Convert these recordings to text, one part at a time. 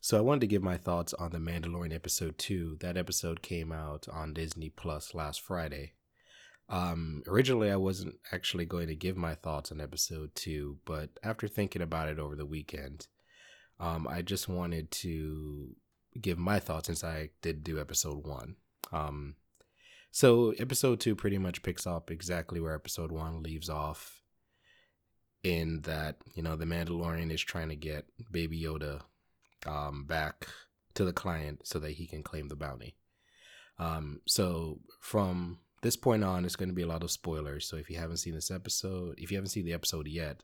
So I wanted to give my thoughts on The Mandalorian episode 2. That episode came out on Disney Plus last Friday. Um, originally, I wasn't actually going to give my thoughts on episode 2, but after thinking about it over the weekend, um, I just wanted to give my thoughts since I did do episode 1. Um, so episode 2 pretty much picks up exactly where episode 1 leaves off in that, you know, the Mandalorian is trying to get Baby Yoda um, back to the client so that he can claim the bounty. Um, so from this point on, it's going to be a lot of spoilers. So if you haven't seen this episode, if you haven't seen the episode yet,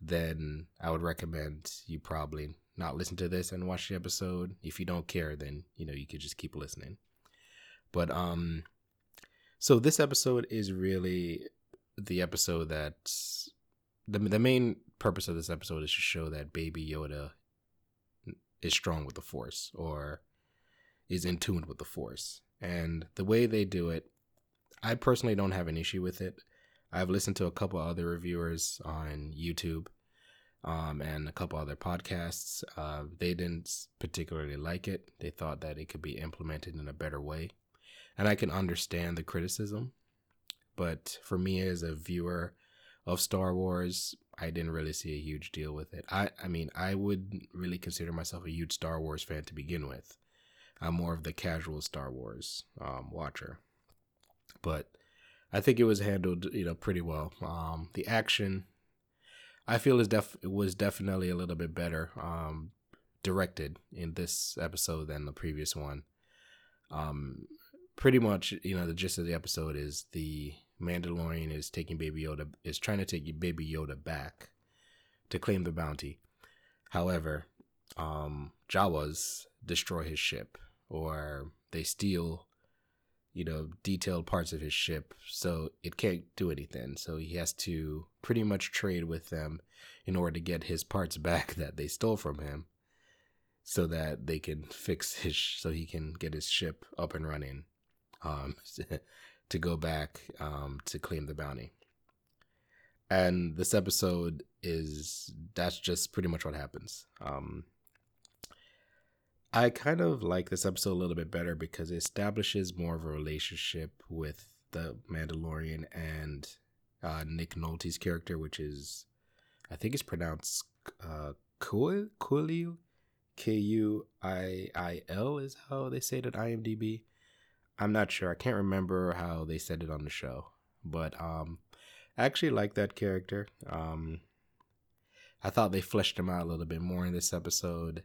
then I would recommend you probably not listen to this and watch the episode. If you don't care, then you know you could just keep listening. But um, so this episode is really the episode that's the the main purpose of this episode is to show that Baby Yoda is strong with the force or is in tune with the force. And the way they do it, I personally don't have an issue with it. I've listened to a couple other reviewers on YouTube um, and a couple other podcasts. Uh, they didn't particularly like it. They thought that it could be implemented in a better way. And I can understand the criticism. But for me as a viewer of Star Wars, I didn't really see a huge deal with it. I, I mean, I would really consider myself a huge Star Wars fan to begin with. I'm more of the casual Star Wars um, watcher, but I think it was handled, you know, pretty well. Um, the action, I feel is def it was definitely a little bit better um, directed in this episode than the previous one. Um, pretty much, you know, the gist of the episode is the Mandalorian is taking Baby Yoda is trying to take Baby Yoda back to claim the bounty. However, um, Jawas destroy his ship, or they steal, you know, detailed parts of his ship, so it can't do anything. So he has to pretty much trade with them in order to get his parts back that they stole from him, so that they can fix his, so he can get his ship up and running. Um, to go back um, to claim the bounty. And this episode is that's just pretty much what happens. Um, I kind of like this episode a little bit better because it establishes more of a relationship with the Mandalorian and uh, Nick Nolte's character, which is, I think it's pronounced uh, Kuiil, K U I I L is how they say it at IMDb. I'm not sure. I can't remember how they said it on the show, but um, I actually like that character. Um, I thought they fleshed him out a little bit more in this episode.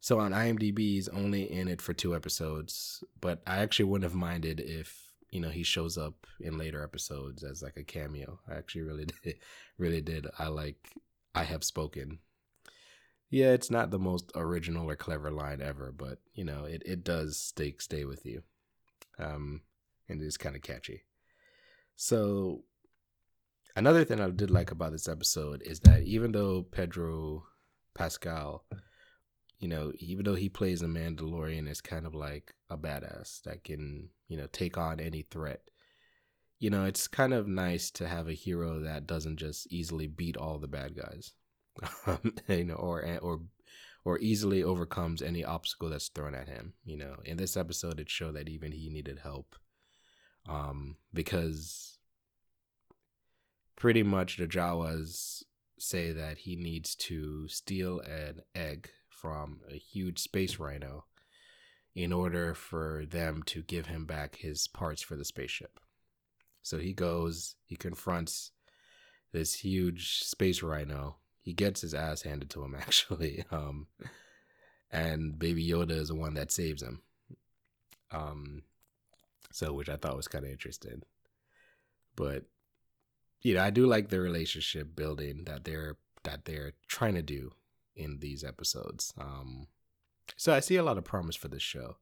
So on IMDb, he's only in it for two episodes, but I actually wouldn't have minded if you know he shows up in later episodes as like a cameo. I actually really did, really did. I like I have spoken. Yeah, it's not the most original or clever line ever, but you know it it does stay stay with you um, and it's kind of catchy. So, another thing I did like about this episode is that even though Pedro Pascal, you know, even though he plays a Mandalorian, is kind of like a badass that can, you know, take on any threat. You know, it's kind of nice to have a hero that doesn't just easily beat all the bad guys, you know, or or or easily overcomes any obstacle that's thrown at him. You know, in this episode, it showed that even he needed help um, because pretty much the Jawas say that he needs to steal an egg from a huge space rhino in order for them to give him back his parts for the spaceship. So he goes, he confronts this huge space rhino he gets his ass handed to him actually. Um, and Baby Yoda is the one that saves him. Um, so which I thought was kind of interesting. But you know, I do like the relationship building that they're that they're trying to do in these episodes. Um, so I see a lot of promise for this show.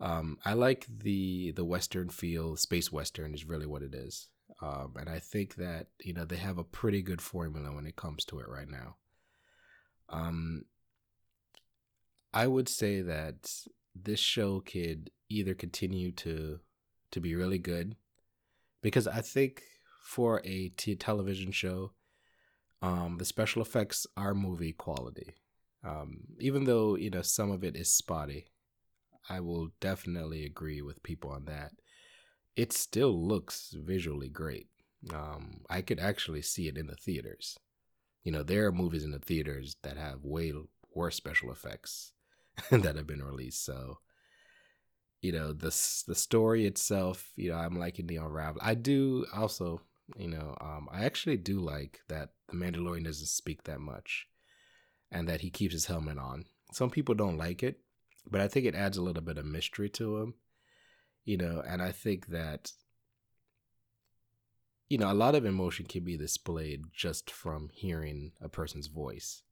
Um, I like the the western feel. Space western is really what it is. Um, and I think that, you know, they have a pretty good formula when it comes to it right now. Um, I would say that this show could either continue to to be really good because I think for a t- television show, um, the special effects are movie quality. Um, even though you know some of it is spotty, I will definitely agree with people on that. It still looks visually great. Um, I could actually see it in the theaters. You know, there are movies in the theaters that have way worse special effects that have been released. So, you know, the the story itself, you know, I'm liking the unravel. I do also, you know, um, I actually do like that the Mandalorian doesn't speak that much, and that he keeps his helmet on. Some people don't like it, but I think it adds a little bit of mystery to him, you know, and I think that you know, a lot of emotion can be displayed just from hearing a person's voice.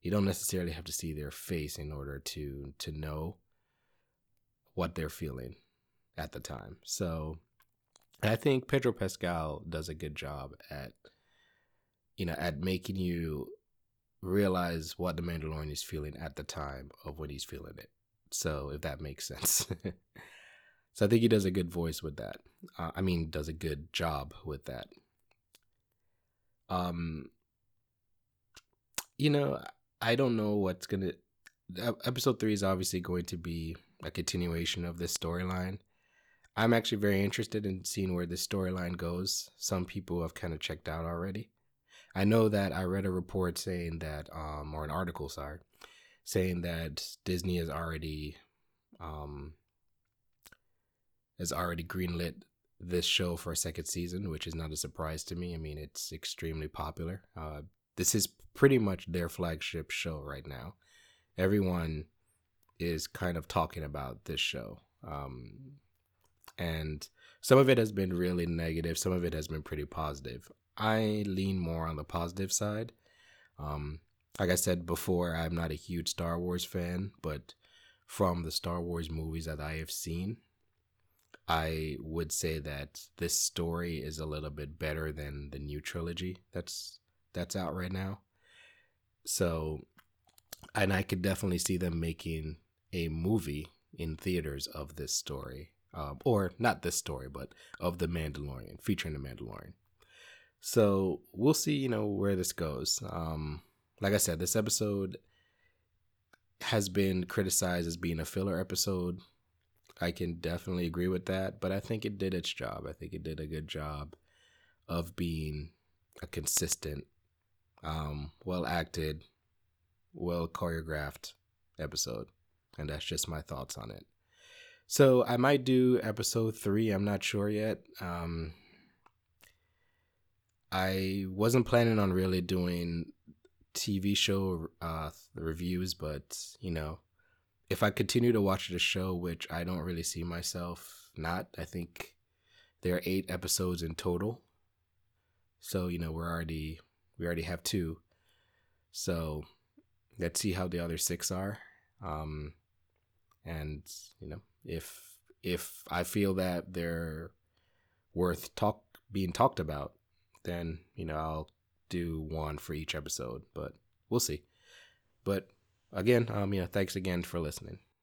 You don't necessarily have to see their face in order to to know what they're feeling at the time. So I think Pedro Pascal does a good job at you know, at making you realize what the Mandalorian is feeling at the time of when he's feeling it. So if that makes sense. So I think he does a good voice with that. Uh, I mean, does a good job with that. Um, you know, I don't know what's gonna. Episode three is obviously going to be a continuation of this storyline. I'm actually very interested in seeing where this storyline goes. Some people have kind of checked out already. I know that I read a report saying that, um, or an article, sorry, saying that Disney is already um, has already greenlit this show for a second season, which is not a surprise to me. I mean, it's extremely popular. Uh, this is pretty much their flagship show right now. Everyone is kind of talking about this show. Um, and some of it has been really negative, some of it has been pretty positive. I lean more on the positive side. Um, like I said before, I'm not a huge Star Wars fan, but from the Star Wars movies that I have seen, I would say that this story is a little bit better than the new trilogy that's that's out right now. So, and I could definitely see them making a movie in theaters of this story, um, or not this story, but of the Mandalorian, featuring the Mandalorian. So we'll see, you know, where this goes. Um, like I said, this episode has been criticized as being a filler episode I can definitely agree with that, but I think it did its job. I think it did a good job of being a consistent, um, well acted, well choreographed episode. And that's just my thoughts on it. So I might do episode three. I'm not sure yet. Um, I wasn't planning on really doing TV show uh, reviews, but you know, if I continue to watch the show, which I don't really see myself not, I think there are eight episodes in total. So, you know, we're already we already have two. So let's see how the other six are. Um and, you know, if if I feel that they're worth talk being talked about, then, you know, I'll do one for each episode. But we'll see. But again, um, know, thanks again for listening.